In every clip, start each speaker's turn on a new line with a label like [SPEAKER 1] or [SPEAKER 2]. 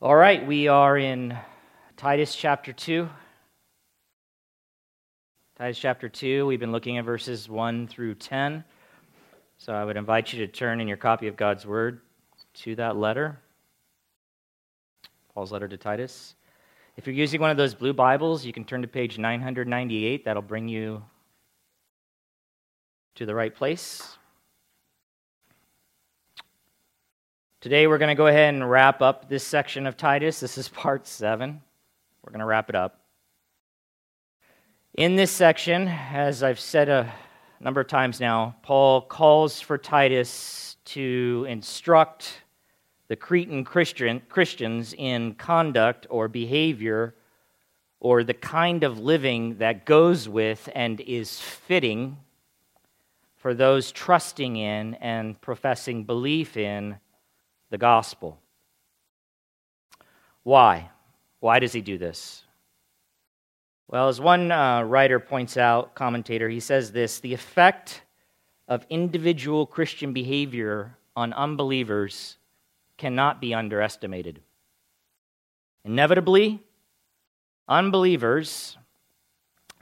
[SPEAKER 1] All right, we are in Titus chapter 2. Titus chapter 2, we've been looking at verses 1 through 10. So I would invite you to turn in your copy of God's Word to that letter, Paul's letter to Titus. If you're using one of those blue Bibles, you can turn to page 998. That'll bring you to the right place. Today, we're going to go ahead and wrap up this section of Titus. This is part seven. We're going to wrap it up. In this section, as I've said a number of times now, Paul calls for Titus to instruct the Cretan Christian, Christians in conduct or behavior or the kind of living that goes with and is fitting for those trusting in and professing belief in the gospel. Why? Why does he do this? Well, as one uh, writer points out, commentator, he says this the effect of individual Christian behavior on unbelievers cannot be underestimated. Inevitably, unbelievers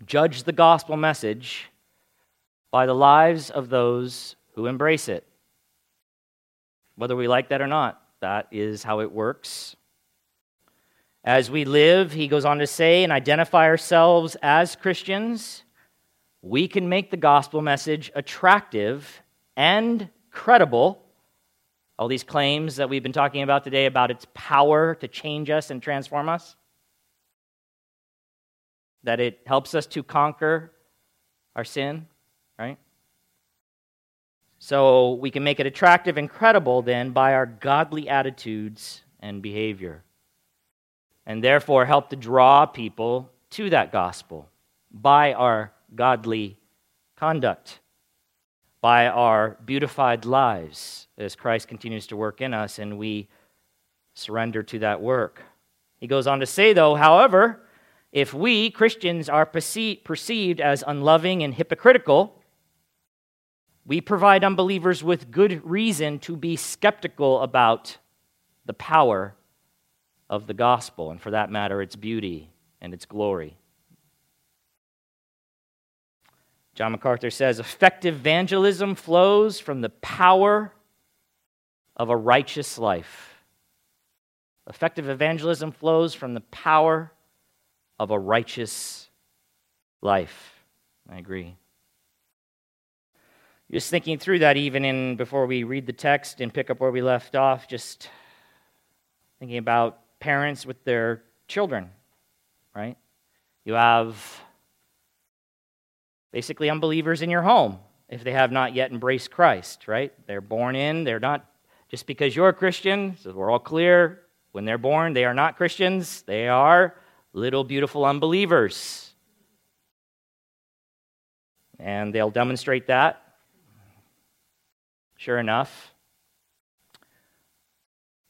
[SPEAKER 1] judge the gospel message by the lives of those who embrace it whether we like that or not. That is how it works. As we live, he goes on to say, and identify ourselves as Christians, we can make the gospel message attractive and credible. All these claims that we've been talking about today about its power to change us and transform us, that it helps us to conquer our sin, right? So we can make it attractive and credible then by our godly attitudes and behavior. And therefore help to draw people to that gospel by our godly conduct, by our beautified lives as Christ continues to work in us and we surrender to that work. He goes on to say, though, however, if we, Christians, are perceived as unloving and hypocritical, we provide unbelievers with good reason to be skeptical about the power of the gospel, and for that matter, its beauty and its glory. John MacArthur says effective evangelism flows from the power of a righteous life. Effective evangelism flows from the power of a righteous life. I agree. Just thinking through that, even in before we read the text and pick up where we left off, just thinking about parents with their children, right? You have basically unbelievers in your home if they have not yet embraced Christ, right? They're born in, they're not just because you're a Christian, so we're all clear. When they're born, they are not Christians, they are little beautiful unbelievers. And they'll demonstrate that sure enough.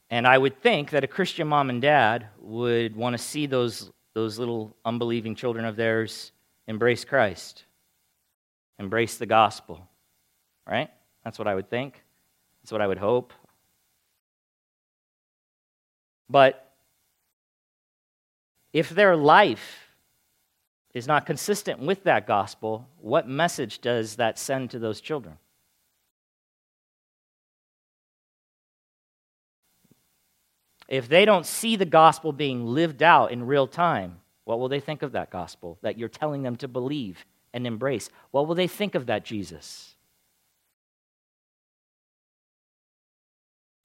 [SPEAKER 1] And I would think that a Christian mom and dad would want to see those, those little unbelieving children of theirs embrace Christ, embrace the gospel, right? That's what I would think. That's what I would hope. But if their life is not consistent with that gospel, what message does that send to those children? If they don't see the gospel being lived out in real time, what will they think of that gospel that you're telling them to believe and embrace? What will they think of that Jesus?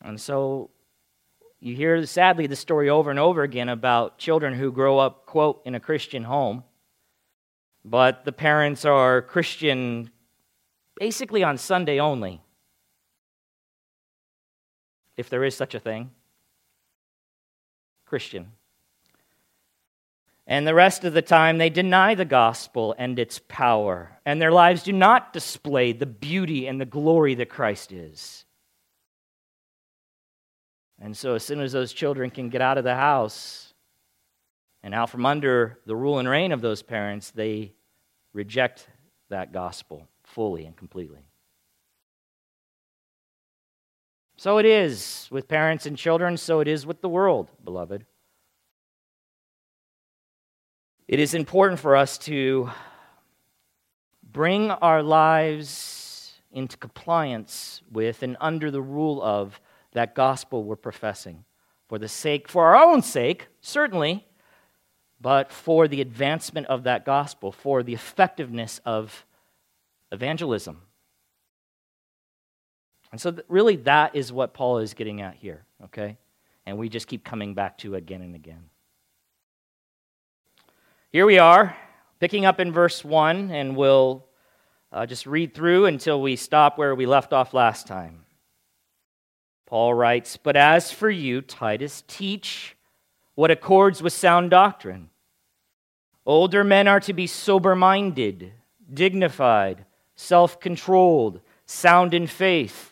[SPEAKER 1] And so you hear, sadly, the story over and over again about children who grow up, quote, in a Christian home, but the parents are Christian basically on Sunday only, if there is such a thing. Christian. And the rest of the time, they deny the gospel and its power, and their lives do not display the beauty and the glory that Christ is. And so, as soon as those children can get out of the house and out from under the rule and reign of those parents, they reject that gospel fully and completely. So it is with parents and children, so it is with the world, beloved. It is important for us to bring our lives into compliance with and under the rule of that gospel we're professing for the sake for our own sake certainly but for the advancement of that gospel for the effectiveness of evangelism and so really that is what paul is getting at here okay? And we just keep coming back to again and again. Here we are picking up in verse 1 and we'll uh, just read through until we stop where we left off last time. Paul writes, But as for you, Titus, teach what accords with sound doctrine. Older men are to be sober minded, dignified, self controlled, sound in faith,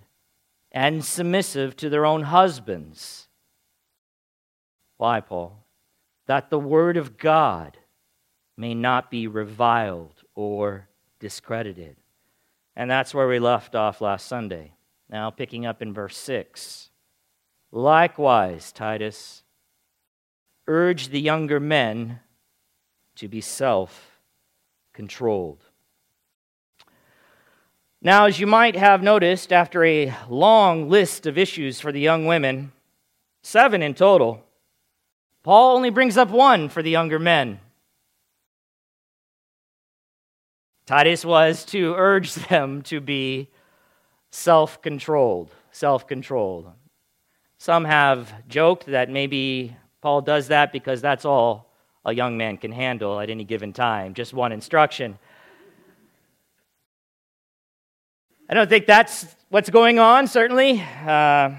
[SPEAKER 1] and submissive to their own husbands. Why, Paul? That the word of God may not be reviled or discredited. And that's where we left off last Sunday. Now, picking up in verse 6. Likewise, Titus, urge the younger men to be self controlled. Now, as you might have noticed, after a long list of issues for the young women, seven in total, Paul only brings up one for the younger men. Titus was to urge them to be self controlled. Self controlled. Some have joked that maybe Paul does that because that's all a young man can handle at any given time, just one instruction. I don't think that's what's going on, certainly. Uh,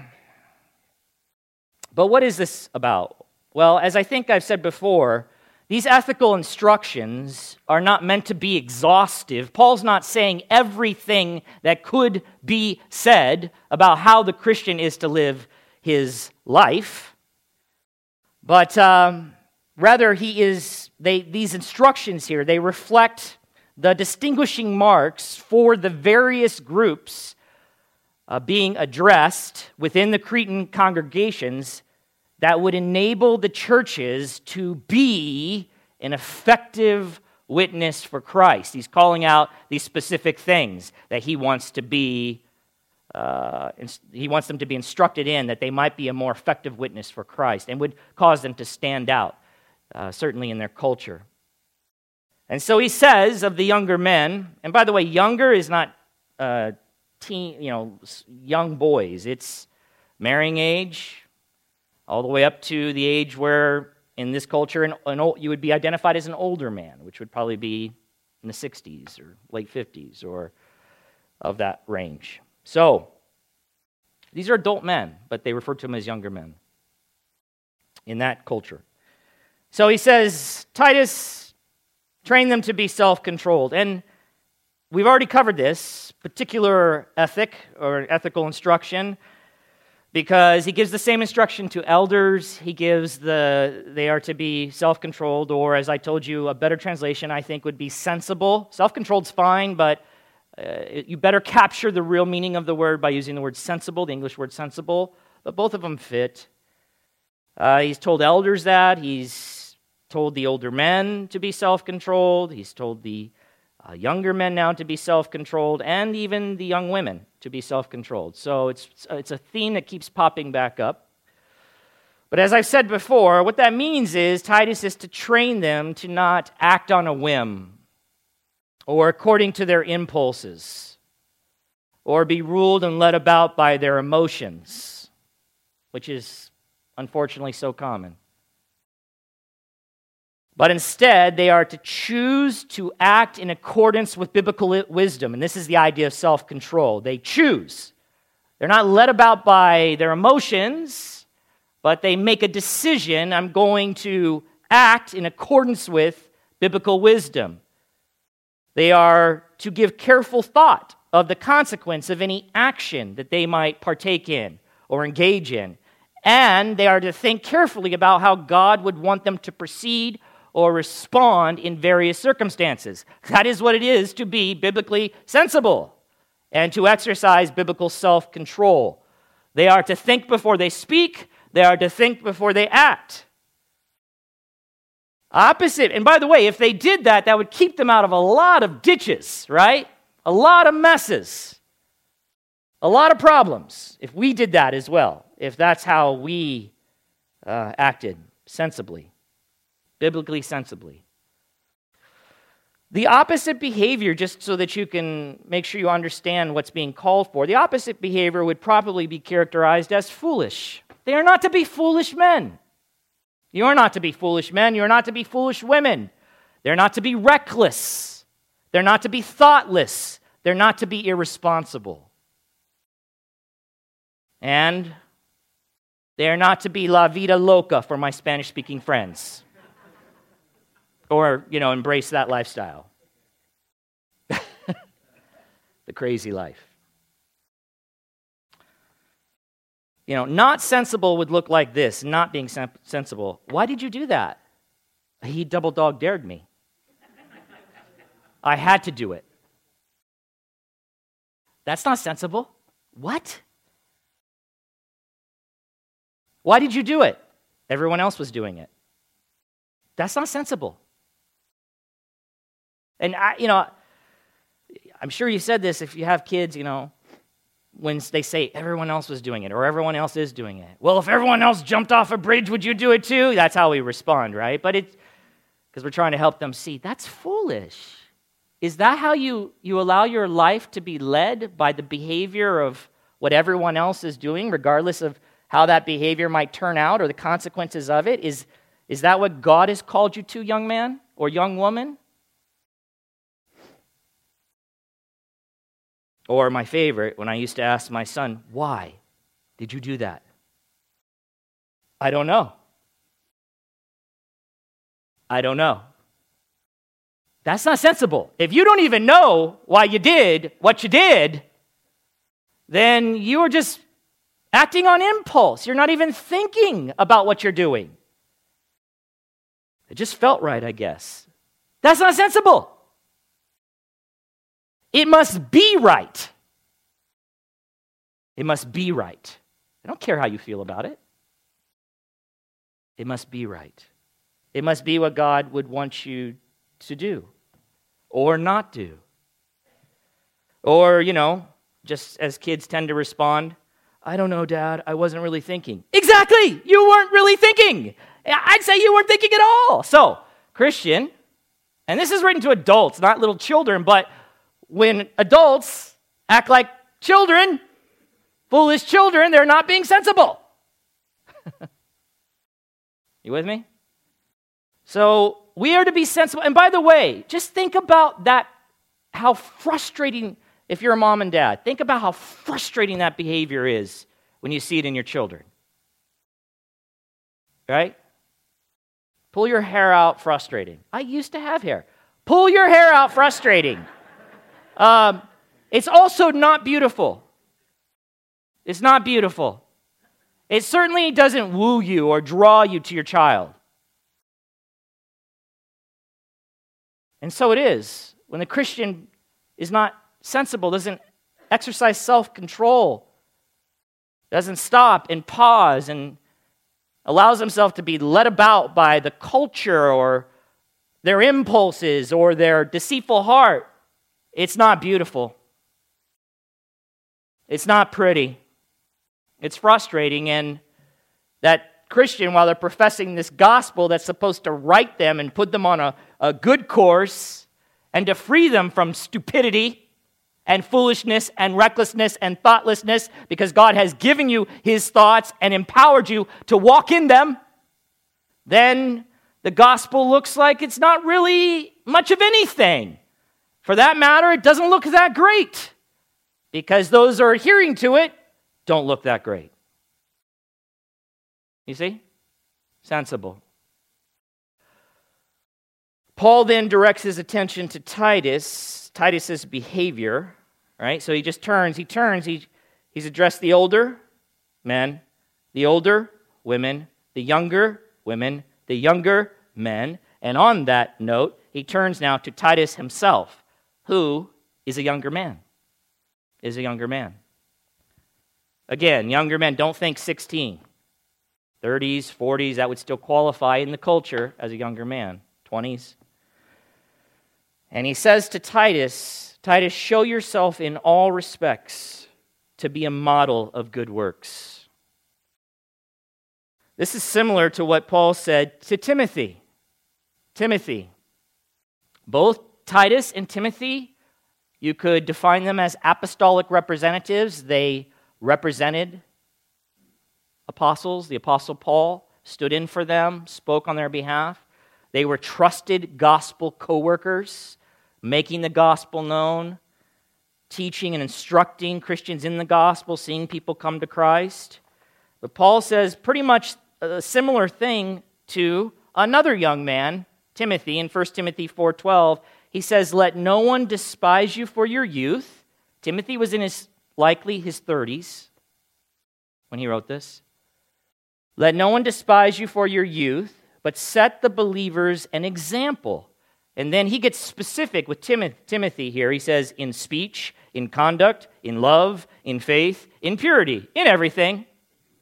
[SPEAKER 1] but what is this about? Well, as I think I've said before, these ethical instructions are not meant to be exhaustive. Paul's not saying everything that could be said about how the Christian is to live his life, but um, rather he is, they, these instructions here, they reflect the distinguishing marks for the various groups uh, being addressed within the Cretan congregations that would enable the churches to be an effective witness for Christ. He's calling out these specific things that he wants to be uh, he wants them to be instructed in that they might be a more effective witness for Christ and would cause them to stand out, uh, certainly in their culture. And so he says of the younger men, and by the way, younger is not uh, teen, you know, young boys. It's marrying age, all the way up to the age where, in this culture, an, an old, you would be identified as an older man, which would probably be in the 60s or late 50s or of that range. So, these are adult men, but they refer to them as younger men in that culture. So he says, Titus, train them to be self controlled. And we've already covered this particular ethic or ethical instruction because he gives the same instruction to elders. He gives the, they are to be self controlled, or as I told you, a better translation I think would be sensible. Self controlled's fine, but uh, you better capture the real meaning of the word by using the word sensible, the English word sensible, but both of them fit. Uh, he's told elders that. He's told the older men to be self controlled. He's told the uh, younger men now to be self controlled, and even the young women to be self controlled. So it's, it's a theme that keeps popping back up. But as I've said before, what that means is Titus is to train them to not act on a whim or according to their impulses, or be ruled and led about by their emotions, which is unfortunately so common. But instead, they are to choose to act in accordance with biblical wisdom. And this is the idea of self control. They choose. They're not led about by their emotions, but they make a decision I'm going to act in accordance with biblical wisdom. They are to give careful thought of the consequence of any action that they might partake in or engage in. And they are to think carefully about how God would want them to proceed or respond in various circumstances. That is what it is to be biblically sensible and to exercise biblical self control. They are to think before they speak, they are to think before they act. Opposite. And by the way, if they did that, that would keep them out of a lot of ditches, right? A lot of messes. A lot of problems if we did that as well, if that's how we uh, acted sensibly, biblically sensibly. The opposite behavior, just so that you can make sure you understand what's being called for, the opposite behavior would probably be characterized as foolish. They are not to be foolish men. You are not to be foolish men. You are not to be foolish women. They're not to be reckless. They're not to be thoughtless. They're not to be irresponsible. And they are not to be la vida loca for my Spanish speaking friends. Or, you know, embrace that lifestyle. the crazy life. You know, not sensible would look like this, not being sensible. Why did you do that? He double dog dared me. I had to do it. That's not sensible. What? Why did you do it? Everyone else was doing it. That's not sensible. And I, you know, I'm sure you said this if you have kids, you know, when they say everyone else was doing it or everyone else is doing it. Well, if everyone else jumped off a bridge, would you do it too? That's how we respond, right? But it's because we're trying to help them see that's foolish. Is that how you, you allow your life to be led by the behavior of what everyone else is doing, regardless of how that behavior might turn out or the consequences of it? Is, is that what God has called you to, young man or young woman? Or my favorite, when I used to ask my son, Why did you do that? I don't know. I don't know. That's not sensible. If you don't even know why you did what you did, then you are just acting on impulse. You're not even thinking about what you're doing. It just felt right, I guess. That's not sensible. It must be right. It must be right. I don't care how you feel about it. It must be right. It must be what God would want you to do or not do. Or, you know, just as kids tend to respond, I don't know, Dad, I wasn't really thinking. Exactly! You weren't really thinking. I'd say you weren't thinking at all. So, Christian, and this is written to adults, not little children, but when adults act like children, foolish children, they're not being sensible. you with me? So we are to be sensible. And by the way, just think about that, how frustrating, if you're a mom and dad, think about how frustrating that behavior is when you see it in your children. Right? Pull your hair out, frustrating. I used to have hair. Pull your hair out, frustrating. Um, it's also not beautiful. It's not beautiful. It certainly doesn't woo you or draw you to your child. And so it is. When the Christian is not sensible, doesn't exercise self control, doesn't stop and pause and allows himself to be led about by the culture or their impulses or their deceitful heart, it's not beautiful. It's not pretty. It's frustrating. And that Christian, while they're professing this gospel that's supposed to right them and put them on a, a good course and to free them from stupidity and foolishness and recklessness and thoughtlessness because God has given you his thoughts and empowered you to walk in them, then the gospel looks like it's not really much of anything. For that matter, it doesn't look that great because those who are adhering to it don't look that great. You see? Sensible. Paul then directs his attention to Titus, Titus's behavior, right? So he just turns, he turns, he, he's addressed the older men, the older women, the younger women, the younger men. And on that note, he turns now to Titus himself, who is a younger man. Is a younger man. Again, younger men, don't think 16. 30s, 40s, that would still qualify in the culture as a younger man. 20s. And he says to Titus, Titus, show yourself in all respects to be a model of good works. This is similar to what Paul said to Timothy. Timothy. Both Titus and Timothy, you could define them as apostolic representatives. They represented apostles. The apostle Paul stood in for them, spoke on their behalf. They were trusted gospel co workers making the gospel known, teaching and instructing Christians in the gospel, seeing people come to Christ. But Paul says pretty much a similar thing to another young man, Timothy, in 1 Timothy 4:12. He says, "Let no one despise you for your youth." Timothy was in his likely his 30s when he wrote this. Let no one despise you for your youth, but set the believers an example and then he gets specific with Timothy here. He says, in speech, in conduct, in love, in faith, in purity, in everything,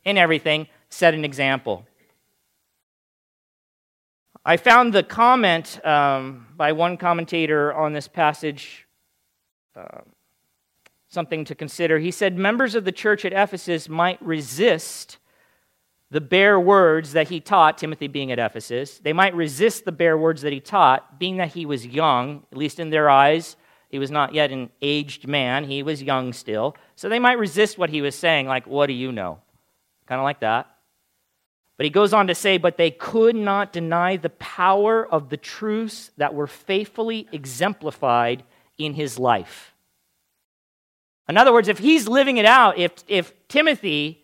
[SPEAKER 1] in everything, set an example. I found the comment um, by one commentator on this passage uh, something to consider. He said, Members of the church at Ephesus might resist the bare words that he taught, Timothy being at Ephesus. They might resist the bare words that he taught, being that he was young, at least in their eyes. He was not yet an aged man, he was young still. So they might resist what he was saying, like, What do you know? Kind of like that. But he goes on to say, But they could not deny the power of the truths that were faithfully exemplified in his life. In other words, if he's living it out, if, if Timothy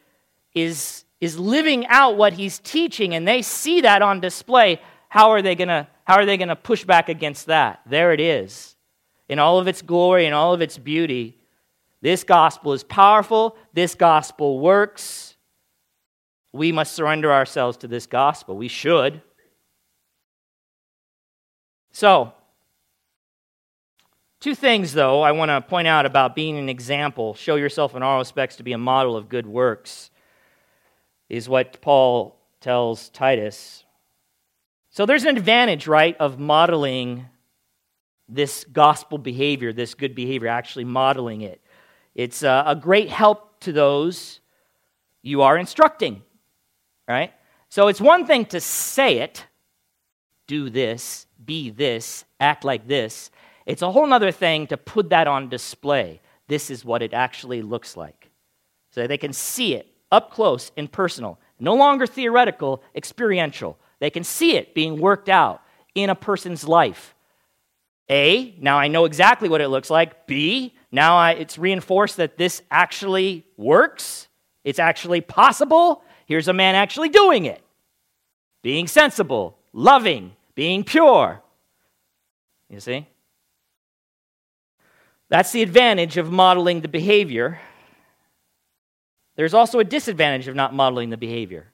[SPEAKER 1] is is living out what he's teaching and they see that on display, how are they going to how are they going to push back against that? There it is. In all of its glory and all of its beauty, this gospel is powerful, this gospel works. We must surrender ourselves to this gospel. We should. So, two things, though, I want to point out about being an example. Show yourself in all respects to be a model of good works is what Paul tells Titus. So there's an advantage, right, of modeling this gospel behavior, this good behavior, actually modeling it. It's uh, a, great help to those you are instructing, right? So it's one thing to say it, do this, be this, act like this. It's a whole other thing to put that on display. This is what it actually looks like. So they can see it up close and personal. No longer theoretical, experiential. They can see it being worked out in a person's life. A, now I know exactly what it looks like. B, now I, it's reinforced that this actually works. It's actually possible. Here's a man actually doing it. Being sensible, loving, being pure. You see? That's the advantage of modeling the behavior there's also a disadvantage of not modeling the behavior.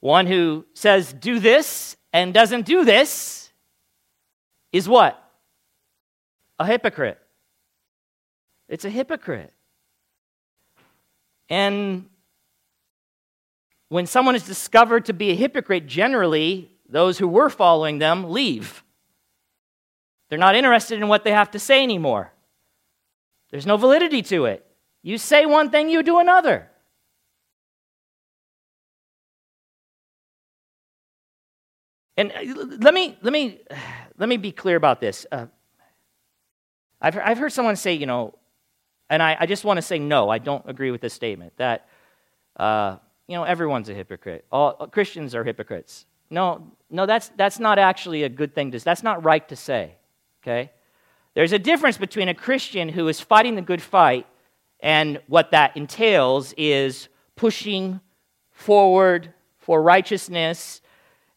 [SPEAKER 1] One who says, do this, and doesn't do this is what? A hypocrite. It's a hypocrite. And when someone is discovered to be a hypocrite, generally, those who were following them leave. They're not interested in what they have to say anymore. There's no validity to it. You say one thing, you do another. And uh, let me, let me, let me be clear about this. Uh, I've, I've heard someone say, you know, and I, I just want to say no, I don't agree with this statement that, uh, you know, everyone's a hypocrite. All Christians are hypocrites. No, no, that's, that's not actually a good thing to That's not right to say, okay? There's a difference between a Christian who is fighting the good fight and what that entails is pushing forward for righteousness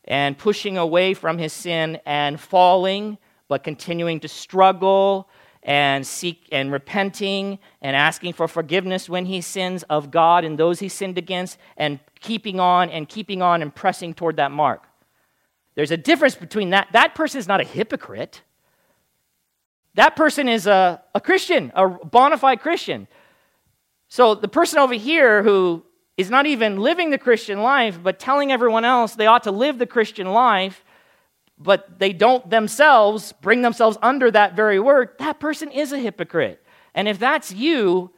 [SPEAKER 1] and pushing away from his sin and falling, but continuing to struggle and seek and repenting and asking for forgiveness when he sins of God and those he sinned against and keeping on and keeping on and pressing toward that mark. There's a difference between that. That person is not a hypocrite. That person is a, a Christian, a bona fide Christian. So the person over here who is not even living the Christian life, but telling everyone else they ought to live the Christian life, but they don't themselves bring themselves under that very word, that person is a hypocrite. And if that's you,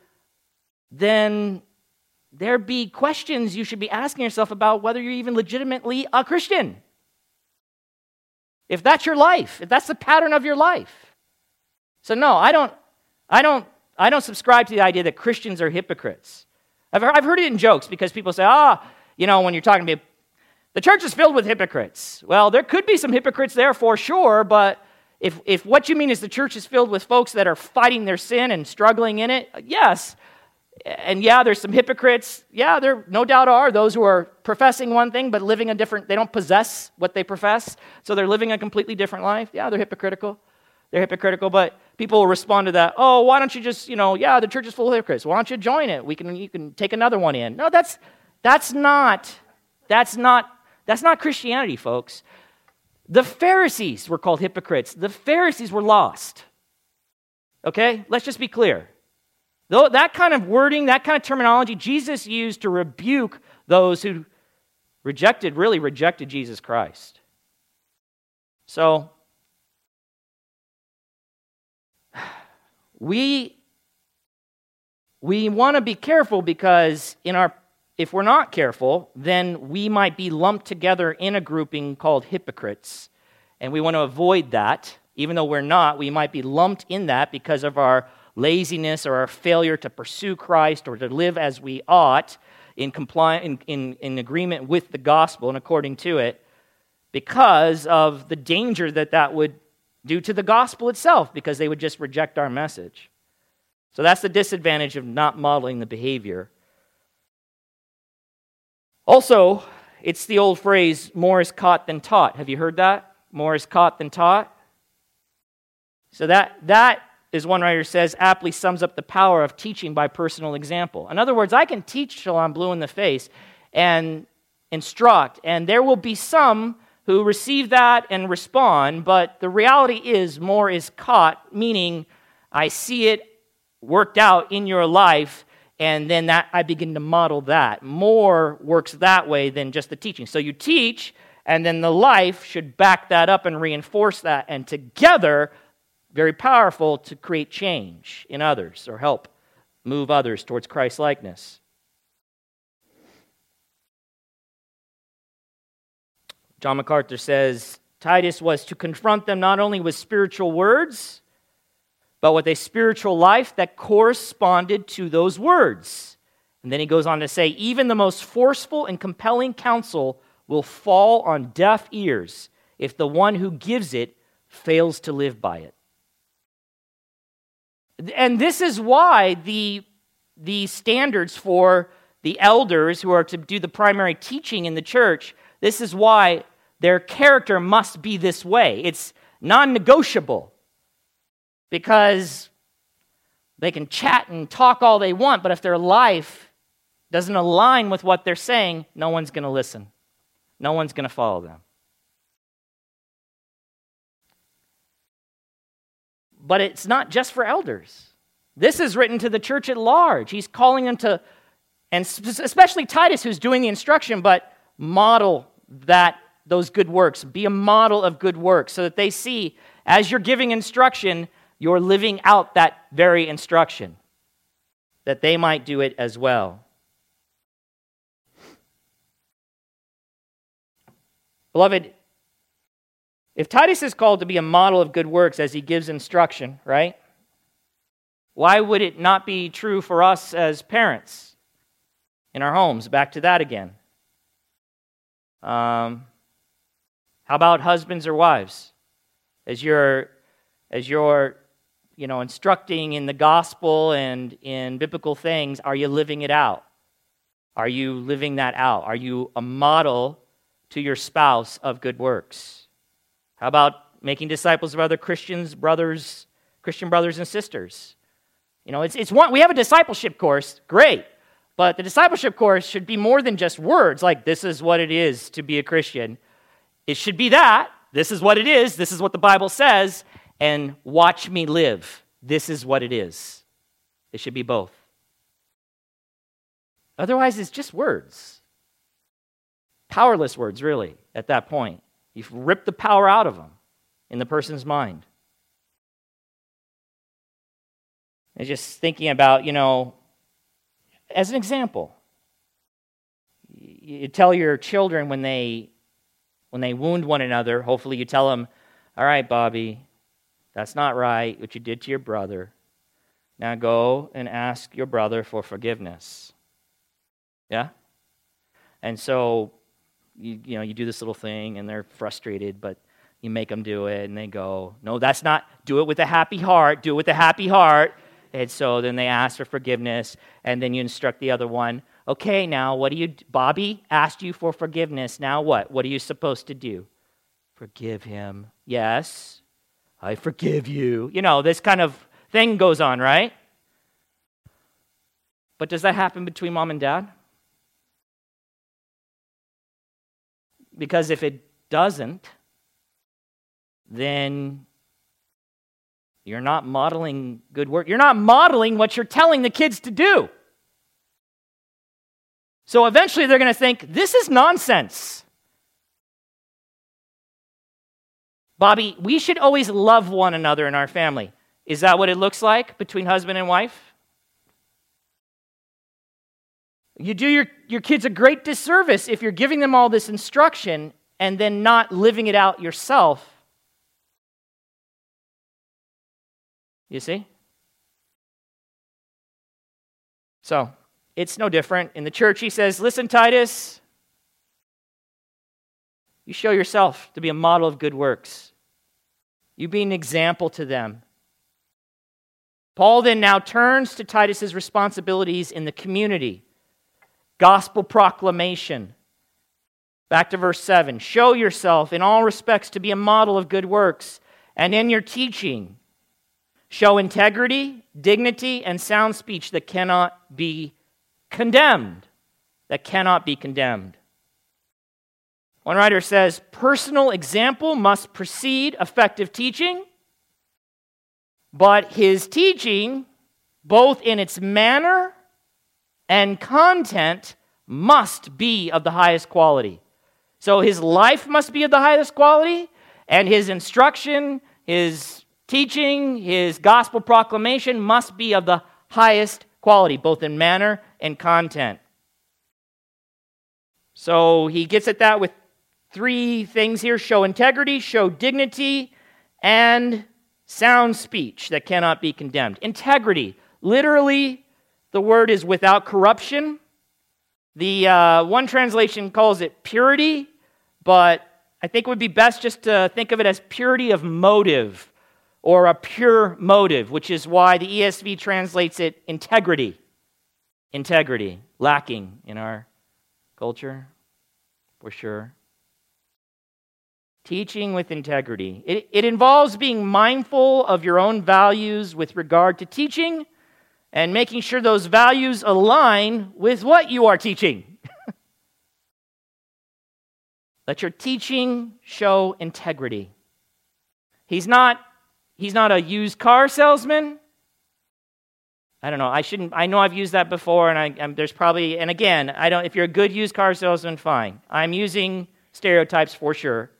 [SPEAKER 1] then there be questions you should be asking yourself about whether you're even legitimately a Christian. If that's your life, if that's the pattern of your life. So no, I don't I don't I don't subscribe to the idea that Christians are hypocrites. I've, I've heard it in jokes because people say, ah, you know, when you're talking to the church is filled with hypocrites. Well, there could be some hypocrites there for sure, but if, if what you mean is the church is filled with folks that are fighting their sin and struggling in it, yes. And yeah, there's some hypocrites. Yeah, there no doubt are those who are professing one thing but living a different, they don't possess what they profess, so they're living a completely different life. Yeah, they're hypocritical. They're hypocritical, but people will respond to that. Oh, why don't you just, you know, yeah, the church is full of hypocrites. Why don't you join it? We can, you can take another one in. No, that's, that's not, that's not, that's not Christianity, folks. The Pharisees were called hypocrites. The Pharisees were lost. Okay, let's just be clear. Though that kind of wording, that kind of terminology, Jesus used to rebuke those who rejected, really rejected Jesus Christ. So we we want to be careful because in our if we're not careful, then we might be lumped together in a grouping called hypocrites. And we want to avoid that. Even though we're not, we might be lumped in that because of our laziness or our failure to pursue Christ or to live as we ought in, compli- in, in, in agreement with the gospel and according to it, because of the danger that that would do to the gospel itself because they would just reject our message. So that's the disadvantage of not modeling the behavior. Also, it's the old phrase, more is caught than taught. Have you heard that? More is caught than taught. So that, that, as one writer says, aptly sums up the power of teaching by personal example. In other words, I can teach till I'm blue in the face and instruct, and there will be some who receive that and respond, but the reality is more is caught, meaning I see it worked out in your life, and then that I begin to model that. More works that way than just the teaching. So you teach, and then the life should back that up and reinforce that, and together, very powerful to create change in others or help move others towards Christ likeness. John MacArthur says Titus was to confront them not only with spiritual words, but with a spiritual life that corresponded to those words. And then he goes on to say, even the most forceful and compelling counsel will fall on deaf ears if the one who gives it fails to live by it. And this is why the, the standards for the elders who are to do the primary teaching in the church, this is why their character must be this way. It's non negotiable because they can chat and talk all they want, but if their life doesn't align with what they're saying, no one's going to listen. No one's going to follow them. But it's not just for elders. This is written to the church at large. He's calling them to, and especially Titus, who's doing the instruction, but model that those good works. Be a model of good works so that they see as you're giving instruction, you're living out that very instruction, that they might do it as well. Beloved, if Titus is called to be a model of good works as he gives instruction, right? Why would it not be true for us as parents in our homes? Back to that again. Um, how about husbands or wives? As you're, as you're you know, instructing in the gospel and in biblical things, are you living it out? Are you living that out? Are you a model to your spouse of good works? How about making disciples of other Christians, brothers, Christian brothers and sisters? You know, it's, it's one, we have a discipleship course, great. But the discipleship course should be more than just words like, this is what it is to be a Christian. It should be that. This is what it is. This is what the Bible says. And watch me live. This is what it is. It should be both. Otherwise, it's just words. Powerless words, really, at that point. You've ripped the power out of them in the person's mind. And just thinking about, you know, as an example, you tell your children when they when they wound one another, hopefully you tell them, "All right, Bobby, that's not right what you did to your brother. Now go and ask your brother for forgiveness." Yeah? And so, you, you know, you do this little thing and they're frustrated, but you make them do it and they go, no, that's not, do it with a happy heart, do it with a happy heart. And so then they ask for forgiveness and then you instruct the other one, okay, now what do you, Bobby asked you for forgiveness. Now what? What are you supposed to do? Forgive him. Yes, I forgive you. You know, this kind of thing goes on, right? But does that happen between mom and dad? Because if it doesn't, then you're not modeling good work. You're not modeling what you're telling the kids to do. So eventually they're going to think, this is nonsense. Bobby, we should always love one another in our family. Is that what it looks like between husband and wife? You do your, your kids a great disservice if you're giving them all this instruction and then not living it out yourself. You see? So, it's no different. In the church, he says, Listen, Titus, you show yourself to be a model of good works. You be an example to them. Paul then now turns to Titus's responsibilities in the community gospel proclamation. Back to verse 7 Show yourself in all respects to be a model of good works, and in your teaching, show integrity, dignity, and sound speech that cannot be condemned. That cannot be condemned. One writer says personal example must precede effective teaching, but his teaching, both in its manner and content must be of the highest quality. So his life must be of the highest quality, and his instruction, his teaching, his gospel proclamation must be of the highest quality, both in manner and content. So he gets at that with three things here show integrity, show dignity, and sound speech that cannot be condemned. Integrity, literally the word is without corruption. The uh, one translation calls it purity, but I think it would be best just to think of it as purity of motive or a pure motive, which is why the ESV translates it integrity. Integrity, lacking in our culture, for sure. Teaching with integrity. It, it involves being mindful of your own values with regard to teaching and making sure those values align with what you are teaching. Let your teaching show integrity. He's not, he's not a used car salesman. I don't know. I shouldn't. I know I've used that before, and I, I'm, there's probably. And again, I don't. If you're a good used car salesman, fine. I'm using stereotypes for sure.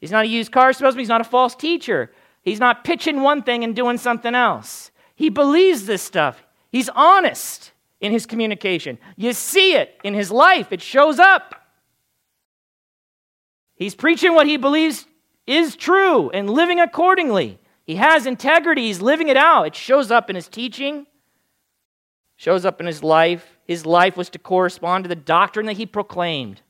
[SPEAKER 1] He's not a used car salesman. He's not a false teacher. He's not pitching one thing and doing something else. He believes this stuff. He's honest in his communication. You see it in his life, it shows up. He's preaching what he believes is true and living accordingly. He has integrity, he's living it out. It shows up in his teaching, shows up in his life. His life was to correspond to the doctrine that he proclaimed.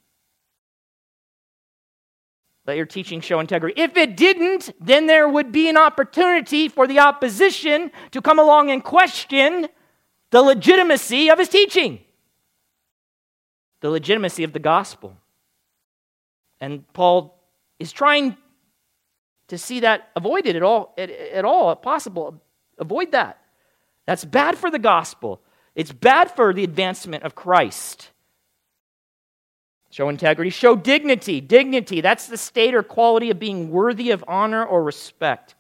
[SPEAKER 1] Let your teaching show integrity. If it didn't, then there would be an opportunity for the opposition to come along and question the legitimacy of his teaching. the legitimacy of the gospel. And Paul is trying to see that avoided at all, at, at all possible. Avoid that. That's bad for the gospel. It's bad for the advancement of Christ. Show integrity, show dignity. Dignity, that's the state or quality of being worthy of honor or respect.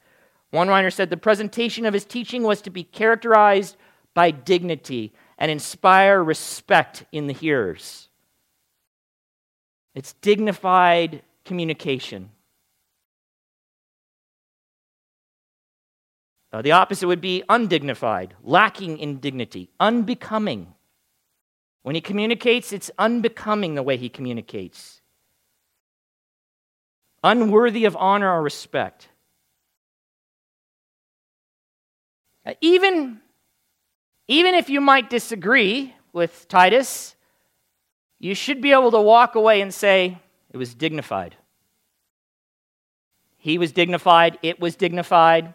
[SPEAKER 1] One writer said the presentation of his teaching was to be characterized by dignity and inspire respect in the hearers. It's dignified communication. Uh, the opposite would be undignified, lacking in dignity, unbecoming. When he communicates, it's unbecoming the way he communicates, unworthy of honor or respect. Even, even if you might disagree with Titus, you should be able to walk away and say, it was dignified. He was dignified, it was dignified.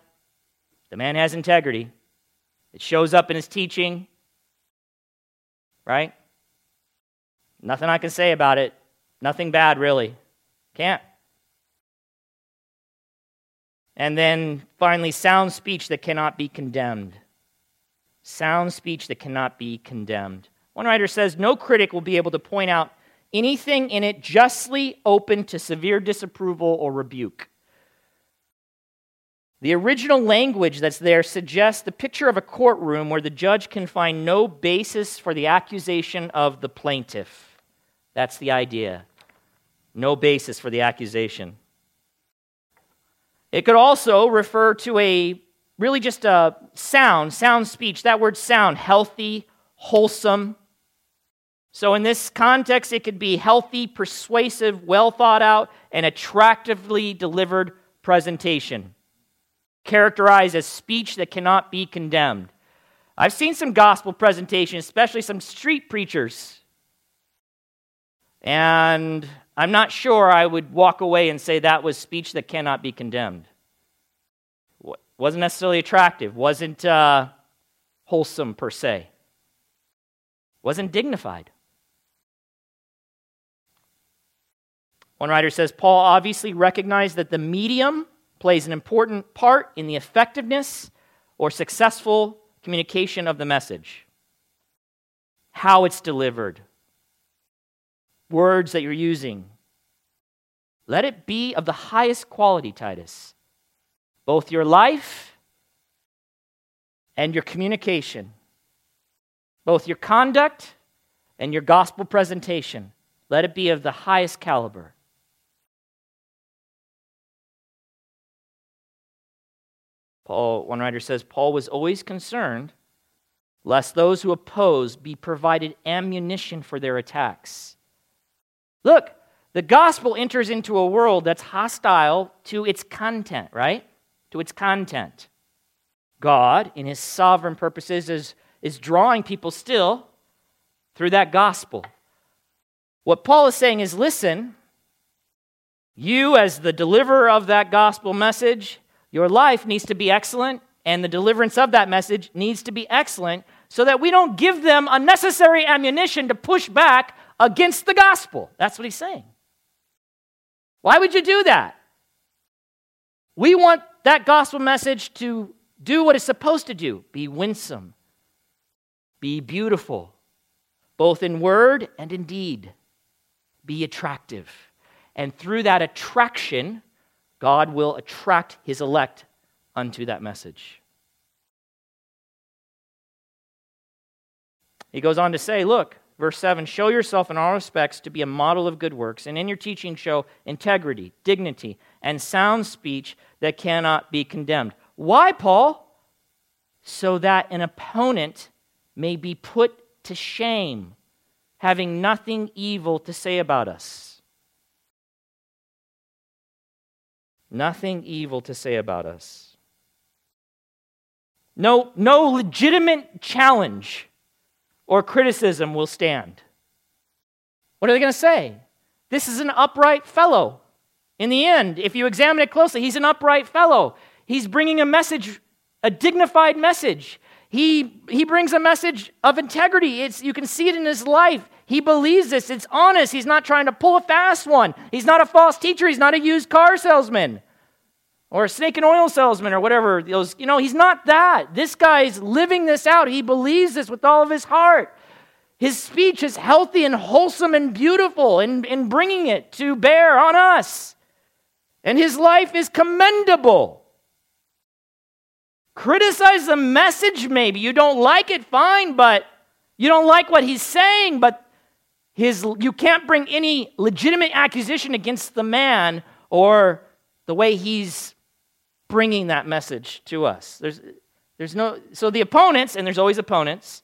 [SPEAKER 1] The man has integrity. It shows up in his teaching, right? Nothing I can say about it. Nothing bad, really. Can't. And then finally, sound speech that cannot be condemned. Sound speech that cannot be condemned. One writer says no critic will be able to point out anything in it justly open to severe disapproval or rebuke. The original language that's there suggests the picture of a courtroom where the judge can find no basis for the accusation of the plaintiff. That's the idea. No basis for the accusation. It could also refer to a really just a sound, sound speech. That word sound, healthy, wholesome. So, in this context, it could be healthy, persuasive, well thought out, and attractively delivered presentation characterized as speech that cannot be condemned. I've seen some gospel presentations, especially some street preachers. And I'm not sure I would walk away and say that was speech that cannot be condemned. Wasn't necessarily attractive, wasn't uh, wholesome per se, wasn't dignified. One writer says Paul obviously recognized that the medium plays an important part in the effectiveness or successful communication of the message. How it's delivered, words that you're using. Let it be of the highest quality, Titus. Both your life and your communication, both your conduct and your gospel presentation, let it be of the highest caliber. Paul, one writer says, Paul was always concerned lest those who oppose be provided ammunition for their attacks. Look, the gospel enters into a world that's hostile to its content, right? To its content. God, in his sovereign purposes, is, is drawing people still through that gospel. What Paul is saying is listen, you, as the deliverer of that gospel message, your life needs to be excellent, and the deliverance of that message needs to be excellent so that we don't give them unnecessary ammunition to push back against the gospel. That's what he's saying. Why would you do that? We want that gospel message to do what it's supposed to do be winsome, be beautiful, both in word and in deed, be attractive. And through that attraction, God will attract his elect unto that message. He goes on to say, Look, verse 7 show yourself in all respects to be a model of good works, and in your teaching show integrity, dignity, and sound speech that cannot be condemned. Why, Paul? So that an opponent may be put to shame, having nothing evil to say about us. Nothing evil to say about us. No, no legitimate challenge or criticism will stand. What are they going to say? This is an upright fellow. In the end, if you examine it closely, he's an upright fellow. He's bringing a message, a dignified message. He, he brings a message of integrity. It's, you can see it in his life. He believes this. It's honest. He's not trying to pull a fast one. He's not a false teacher. He's not a used car salesman or a snake and oil salesman or whatever. Those, you know, he's not that. This guy's living this out. He believes this with all of his heart. His speech is healthy and wholesome and beautiful in, in bringing it to bear on us. And his life is commendable. Criticize the message, maybe. You don't like it, fine, but you don't like what he's saying, but his, you can't bring any legitimate accusation against the man or the way he's bringing that message to us. There's, there's no, so the opponents, and there's always opponents,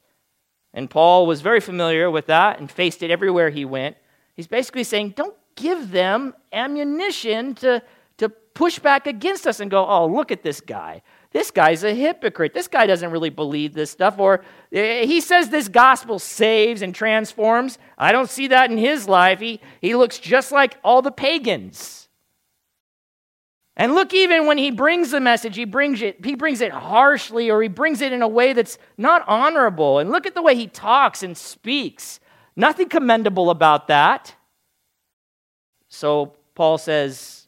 [SPEAKER 1] and Paul was very familiar with that and faced it everywhere he went. He's basically saying, don't give them ammunition to, to push back against us and go, oh, look at this guy. This guy's a hypocrite. This guy doesn't really believe this stuff. Or eh, he says this gospel saves and transforms. I don't see that in his life. He, he looks just like all the pagans. And look, even when he brings the message, he brings it, he brings it harshly or he brings it in a way that's not honorable. And look at the way he talks and speaks. Nothing commendable about that. So Paul says,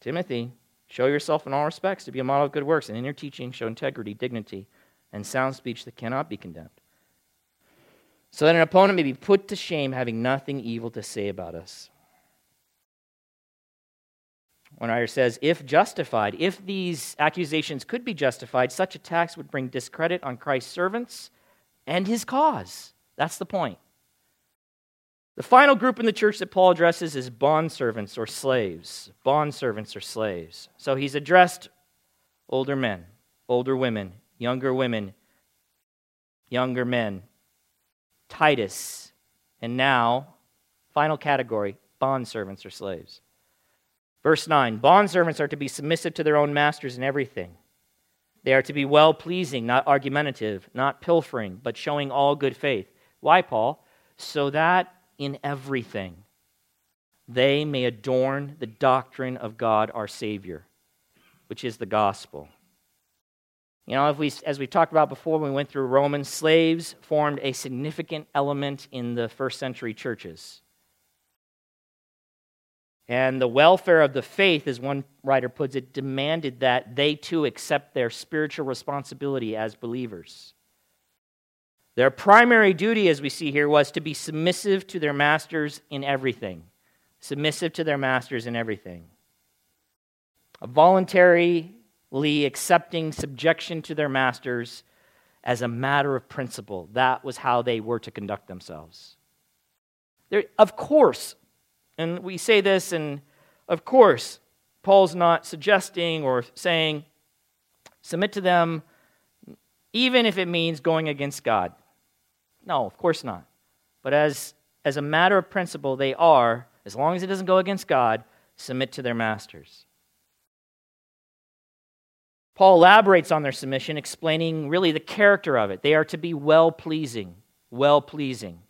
[SPEAKER 1] Timothy, show yourself in all respects to be a model of good works, and in your teaching, show integrity, dignity, and sound speech that cannot be condemned. So that an opponent may be put to shame, having nothing evil to say about us. One writer says, if justified, if these accusations could be justified, such attacks would bring discredit on Christ's servants and his cause. That's the point. The final group in the church that Paul addresses is bondservants or slaves. Bondservants or slaves. So he's addressed older men, older women, younger women, younger men, Titus, and now, final category, bondservants or slaves. Verse 9 Bondservants are to be submissive to their own masters in everything. They are to be well pleasing, not argumentative, not pilfering, but showing all good faith. Why, Paul? So that in everything they may adorn the doctrine of God our Savior, which is the gospel. You know, we, as we talked about before when we went through Romans, slaves formed a significant element in the first century churches. And the welfare of the faith, as one writer puts it, demanded that they too accept their spiritual responsibility as believers. Their primary duty, as we see here, was to be submissive to their masters in everything. Submissive to their masters in everything. Voluntarily accepting subjection to their masters as a matter of principle. That was how they were to conduct themselves. There, of course, and we say this, and of course, Paul's not suggesting or saying, submit to them, even if it means going against God. No, of course not. But as, as a matter of principle, they are, as long as it doesn't go against God, submit to their masters. Paul elaborates on their submission, explaining really the character of it. They are to be well pleasing, well pleasing.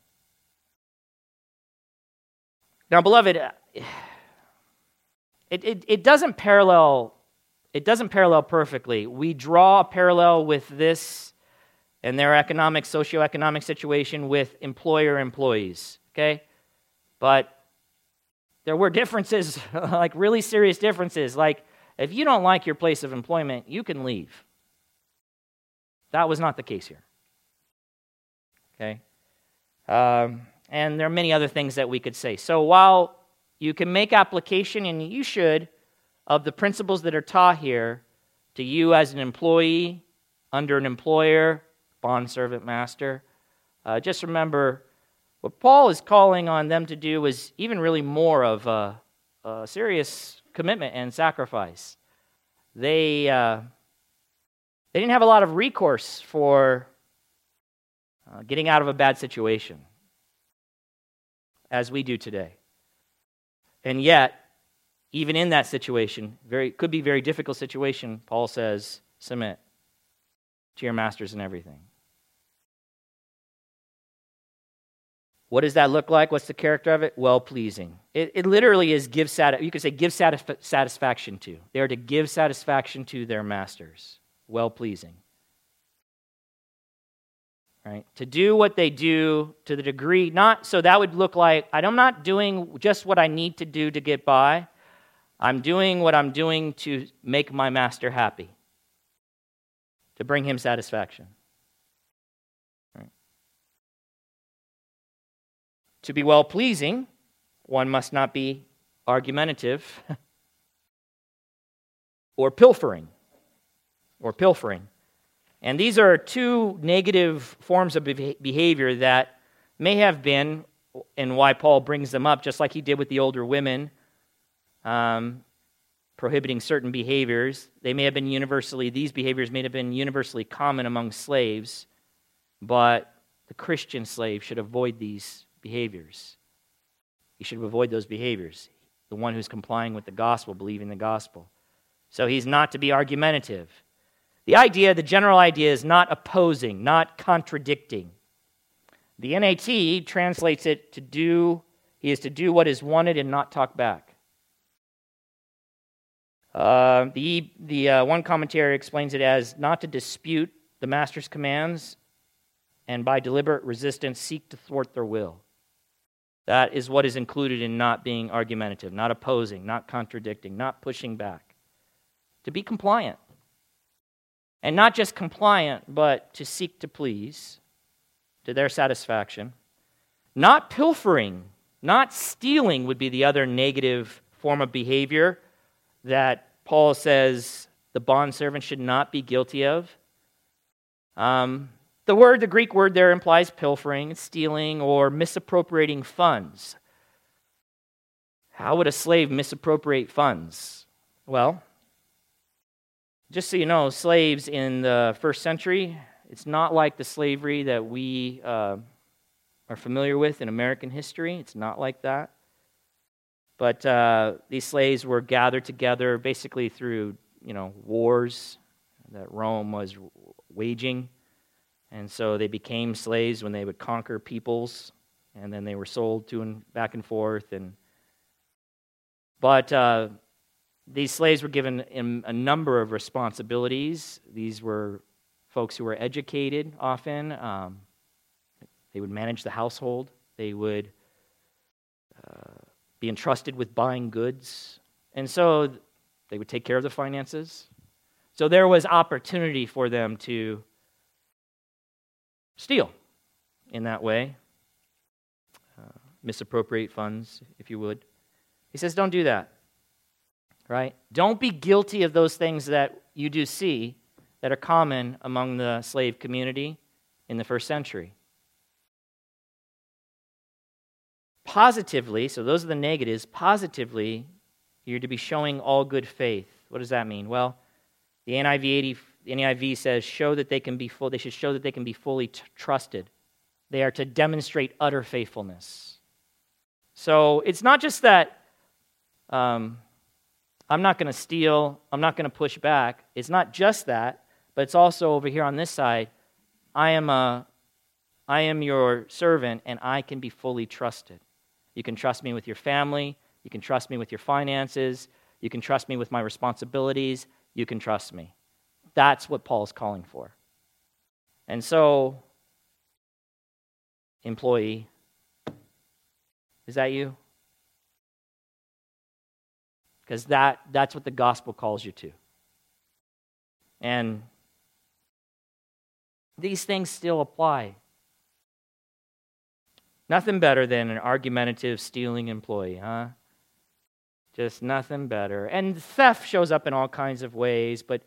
[SPEAKER 1] Now, beloved, it, it, it doesn't parallel it doesn't parallel perfectly. We draw a parallel with this and their economic, socioeconomic situation with employer employees, okay? But there were differences, like really serious differences. Like, if you don't like your place of employment, you can leave. That was not the case here. Okay? Um, and there are many other things that we could say. So while you can make application, and you should, of the principles that are taught here to you as an employee, under an employer, bond servant master, uh, just remember what Paul is calling on them to do is even really more of a, a serious commitment and sacrifice. They, uh, they didn't have a lot of recourse for uh, getting out of a bad situation as we do today. And yet, even in that situation, very could be very difficult situation, Paul says, submit to your masters and everything. What does that look like? What's the character of it? Well pleasing. It, it literally is give sati- you could say give satisf- satisfaction to. They are to give satisfaction to their masters. Well pleasing. right? To do what they do to the degree, not so that would look like I'm not doing just what I need to do to get by. I'm doing what I'm doing to make my master happy, to bring him satisfaction. To be well pleasing, one must not be argumentative or pilfering or pilfering. And these are two negative forms of behavior that may have been, and why Paul brings them up, just like he did with the older women, um, prohibiting certain behaviors. They may have been universally, these behaviors may have been universally common among slaves, but the Christian slave should avoid these behaviors. He should avoid those behaviors. The one who's complying with the gospel, believing the gospel. So he's not to be argumentative. The idea, the general idea, is not opposing, not contradicting. The NET translates it to do, he is to do what is wanted and not talk back. Uh, the the uh, one commentary explains it as not to dispute the master's commands and by deliberate resistance seek to thwart their will. That is what is included in not being argumentative, not opposing, not contradicting, not pushing back. To be compliant. And not just compliant, but to seek to please, to their satisfaction. Not pilfering, not stealing would be the other negative form of behavior that Paul says the bondservant should not be guilty of. Um, the word, the Greek word there implies pilfering, stealing, or misappropriating funds. How would a slave misappropriate funds? Well, just so you know, slaves in the first century, it's not like the slavery that we uh, are familiar with in American history. It's not like that. But uh, these slaves were gathered together basically through, you know, wars that Rome was waging. And so they became slaves when they would conquer peoples, and then they were sold to and back and forth. And but uh, these slaves were given a number of responsibilities. These were folks who were educated often. Um, they would manage the household. They would uh, be entrusted with buying goods. And so they would take care of the finances. So there was opportunity for them to steal in that way, uh, misappropriate funds, if you would. He says, don't do that right? Don't be guilty of those things that you do see that are common among the slave community in the first century. Positively, so those are the negatives, positively, you're to be showing all good faith. What does that mean? Well, the NIV, 80, the NIV says show that they can be full, they should show that they can be fully t- trusted. They are to demonstrate utter faithfulness. So it's not just that um, I'm not going to steal. I'm not going to push back. It's not just that, but it's also over here on this side. I am, a, I am your servant, and I can be fully trusted. You can trust me with your family. You can trust me with your finances. You can trust me with my responsibilities. You can trust me. That's what Paul's calling for. And so, employee, is that you? because that, that's what the gospel calls you to. And these things still apply. Nothing better than an argumentative, stealing employee, huh? Just nothing better. And theft shows up in all kinds of ways, but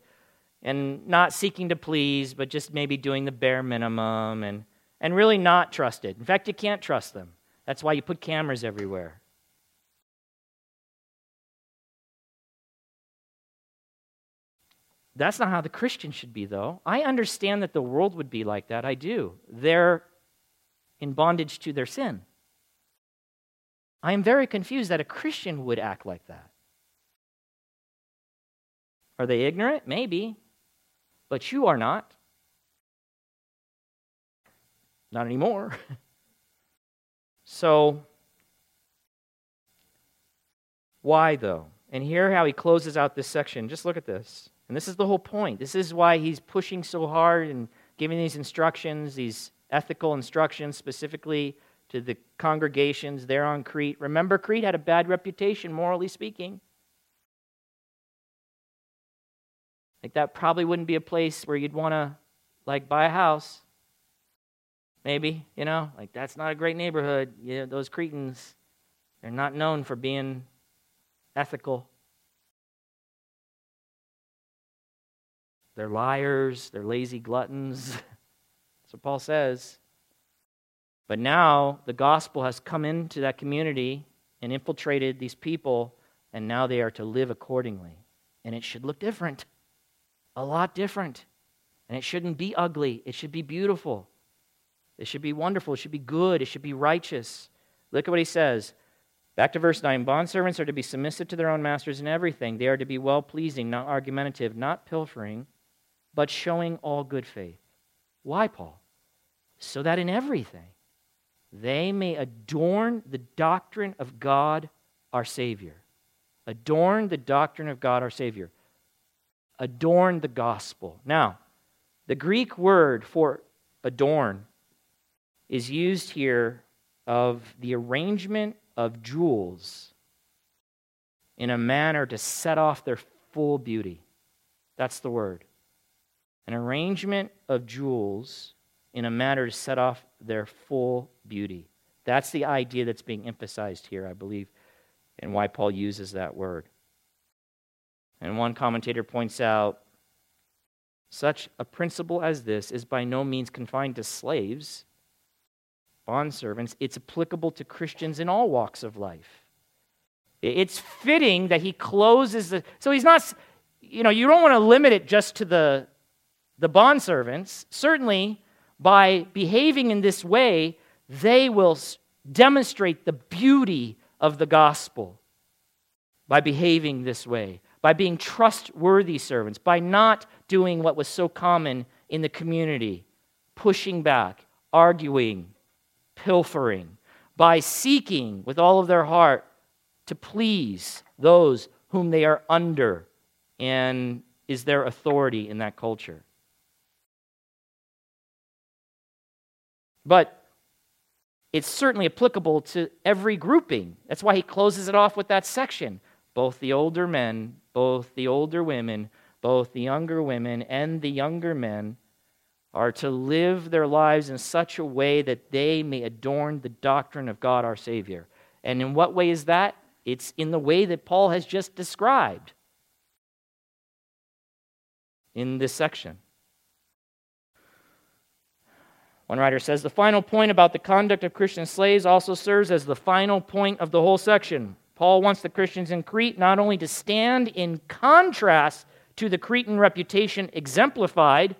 [SPEAKER 1] and not seeking to please, but just maybe doing the bare minimum and, and really not trusted. In fact, you can't trust them. That's why you put cameras everywhere. That's not how the Christian should be, though. I understand that the world would be like that. I do. They're in bondage to their sin. I am very confused that a Christian would act like that. Are they ignorant? Maybe. But you are not. Not anymore. so, why though? And here how he closes out this section. Just look at this. And this is the whole point. This is why he's pushing so hard and giving these instructions, these ethical instructions specifically to the congregations there on Crete. Remember, Crete had a bad reputation, morally speaking. Like, that probably wouldn't be a place where you'd want to, like, buy a house. Maybe, you know, like, that's not a great neighborhood. You know, those Cretans, they're not known for being ethical. They're liars, they're lazy gluttons. That's what Paul says. But now the gospel has come into that community and infiltrated these people, and now they are to live accordingly. And it should look different, a lot different. And it shouldn't be ugly, it should be beautiful. It should be wonderful, it should be good, it should be righteous. Look at what he says. Back to verse 9 Bondservants are to be submissive to their own masters in everything. They are to be well pleasing, not argumentative, not pilfering but showing all good faith. Why, Paul? So that in everything they may adorn the doctrine of God our Savior. Adorn the doctrine of God our Savior. Adorn the gospel. Now, the Greek word for adorn is used here of the arrangement of jewels in a manner to set off their full beauty. That's the word an arrangement of jewels in a manner to set off their full beauty. That's the idea that's being emphasized here, I believe, and why Paul uses that word. And one commentator points out such a principle as this is by no means confined to slaves, bondservants. It's applicable to Christians in all walks of life. It's fitting that he closes the. So he's not, you know, you don't want to limit it just to the the bondservants, certainly by behaving in this way, they will demonstrate the beauty of the gospel by behaving this way, by being trustworthy servants, by not doing what was so common in the community pushing back, arguing, pilfering, by seeking with all of their heart to please those whom they are under and is their authority in that culture. But it's certainly applicable to every grouping. That's why he closes it off with that section. Both the older men, both the older women, both the younger women and the younger men are to live their lives in such a way that they may adorn the doctrine of God our Savior. And in what way is that? It's in the way that Paul has just described in this section. One writer says the final point about the conduct of Christian slaves also serves as the final point of the whole section. Paul wants the Christians in Crete not only to stand in contrast to the Cretan reputation exemplified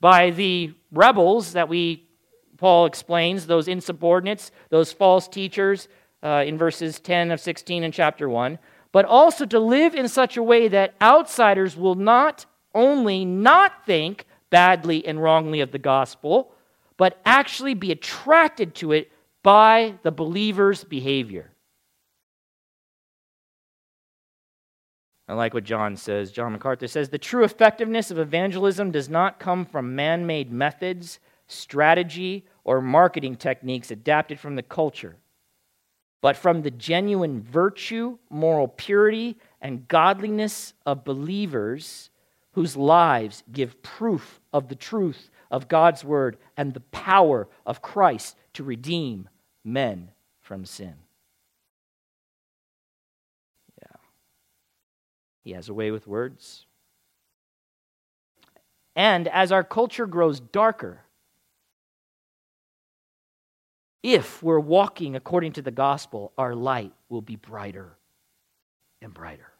[SPEAKER 1] by the rebels that we Paul explains, those insubordinates, those false teachers uh, in verses 10 of 16 in chapter 1, but also to live in such a way that outsiders will not only not think badly and wrongly of the gospel, but actually be attracted to it by the believer's behavior. I like what John says. John MacArthur says the true effectiveness of evangelism does not come from man made methods, strategy, or marketing techniques adapted from the culture, but from the genuine virtue, moral purity, and godliness of believers whose lives give proof of the truth of God's word and the power of Christ to redeem men from sin. He has a way with words. And as our culture grows darker, if we're walking according to the gospel, our light will be brighter and brighter.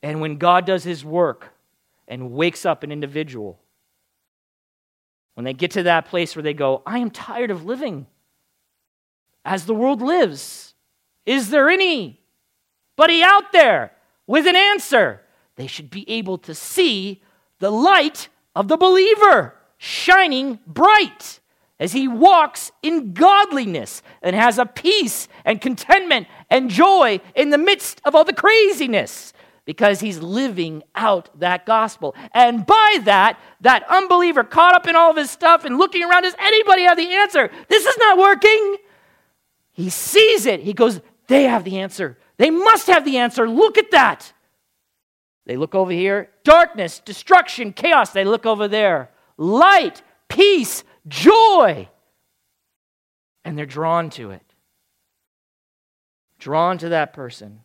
[SPEAKER 1] And when God does his work and wakes up an individual, when they get to that place where they go, I am tired of living as the world lives. Is there anybody out there with an answer? They should be able to see the light of the believer shining bright as he walks in godliness and has a peace and contentment and joy in the midst of all the craziness. because he's living out that gospel. And by that, that unbeliever caught up in all of his stuff and looking around, does anybody have the answer? This is not working. He sees it. He goes, They have the answer. They must have the answer. Look at that. They look over here darkness, destruction, chaos. They look over there light, peace, joy. And they're drawn to it. Drawn to that person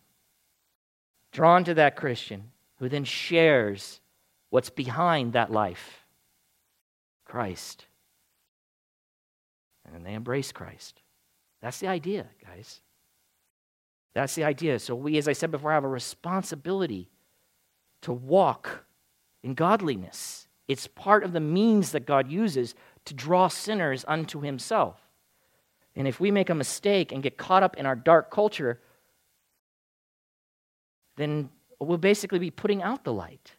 [SPEAKER 1] drawn to that Christian who then shares what's behind that life Christ. And then they embrace Christ. That's the idea, guys. That's the idea. So, we, as I said before, have a responsibility to walk in godliness. It's part of the means that God uses to draw sinners unto Himself. And if we make a mistake and get caught up in our dark culture, then we'll basically be putting out the light.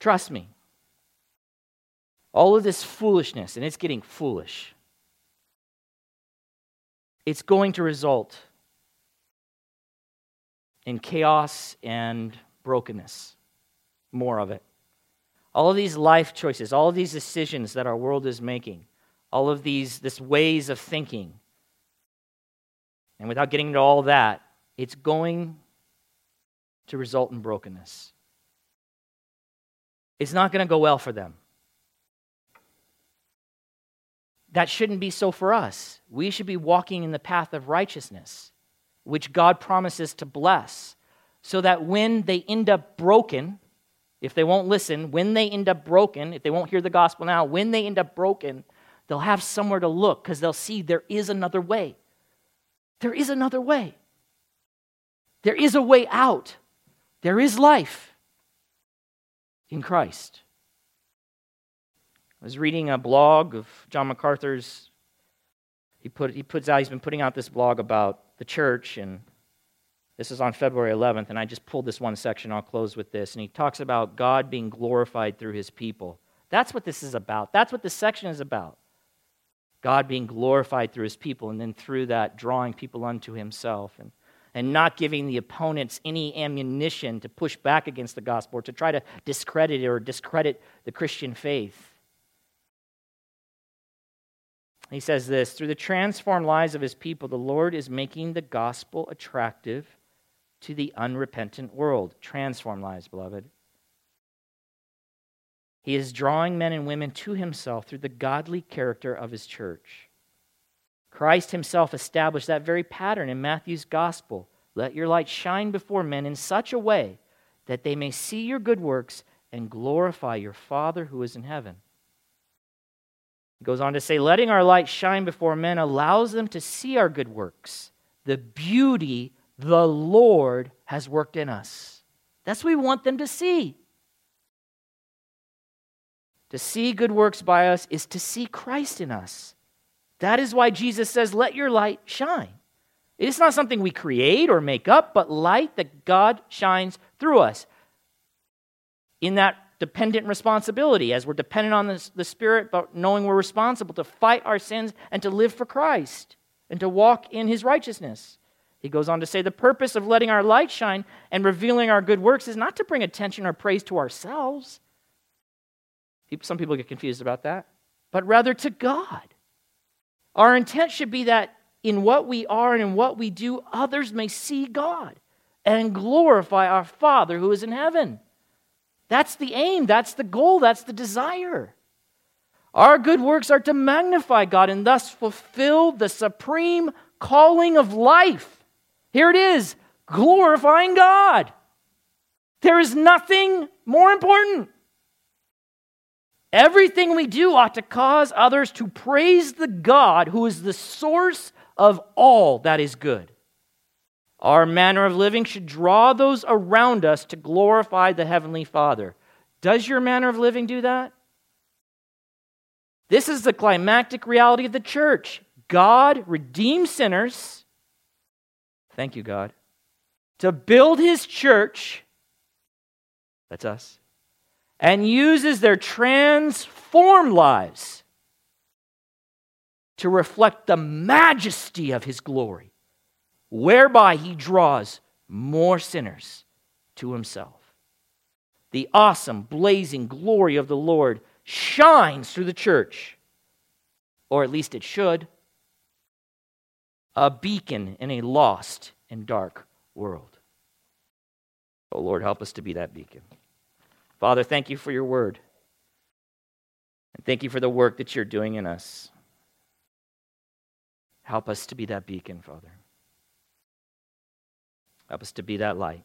[SPEAKER 1] Trust me. All of this foolishness, and it's getting foolish, it's going to result in chaos and brokenness. More of it. All of these life choices, all of these decisions that our world is making, all of these this ways of thinking, and without getting into all that, it's going to result in brokenness. It's not going to go well for them. That shouldn't be so for us. We should be walking in the path of righteousness, which God promises to bless, so that when they end up broken, if they won't listen, when they end up broken, if they won't hear the gospel now, when they end up broken, they'll have somewhere to look because they'll see there is another way. There is another way. There is a way out. There is life in Christ. I was reading a blog of John MacArthur's. He, put, he puts out, he's been putting out this blog about the church, and this is on February 11th, and I just pulled this one section. I'll close with this. And he talks about God being glorified through his people. That's what this is about. That's what this section is about. God being glorified through his people, and then through that, drawing people unto himself, and, and not giving the opponents any ammunition to push back against the gospel or to try to discredit it or discredit the Christian faith. He says this through the transformed lives of his people, the Lord is making the gospel attractive to the unrepentant world. Transformed lives, beloved. He is drawing men and women to himself through the godly character of his church. Christ himself established that very pattern in Matthew's gospel. Let your light shine before men in such a way that they may see your good works and glorify your Father who is in heaven. He goes on to say, letting our light shine before men allows them to see our good works, the beauty the Lord has worked in us. That's what we want them to see. To see good works by us is to see Christ in us. That is why Jesus says, Let your light shine. It's not something we create or make up, but light that God shines through us. In that dependent responsibility, as we're dependent on the, the Spirit, but knowing we're responsible to fight our sins and to live for Christ and to walk in His righteousness. He goes on to say the purpose of letting our light shine and revealing our good works is not to bring attention or praise to ourselves, some people get confused about that, but rather to God. Our intent should be that in what we are and in what we do, others may see God and glorify our Father who is in heaven. That's the aim, that's the goal, that's the desire. Our good works are to magnify God and thus fulfill the supreme calling of life. Here it is glorifying God. There is nothing more important. Everything we do ought to cause others to praise the God who is the source of all that is good. Our manner of living should draw those around us to glorify the Heavenly Father. Does your manner of living do that? This is the climactic reality of the church. God redeems sinners. Thank you, God. To build his church. That's us and uses their transformed lives to reflect the majesty of his glory, whereby he draws more sinners to himself. The awesome, blazing glory of the Lord shines through the church, or at least it should, a beacon in a lost and dark world. Oh Lord, help us to be that beacon. Father, thank you for your word. And thank you for the work that you're doing in us. Help us to be that beacon, Father. Help us to be that light.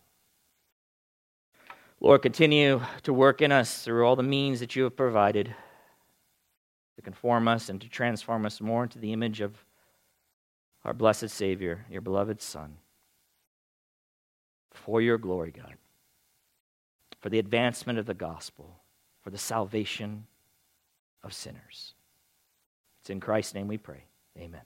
[SPEAKER 1] Lord, continue to work in us through all the means that you have provided to conform us and to transform us more into the image of our blessed Savior, your beloved Son. For your glory, God. For the advancement of the gospel. For the salvation of sinners. It's in Christ's name we pray. Amen.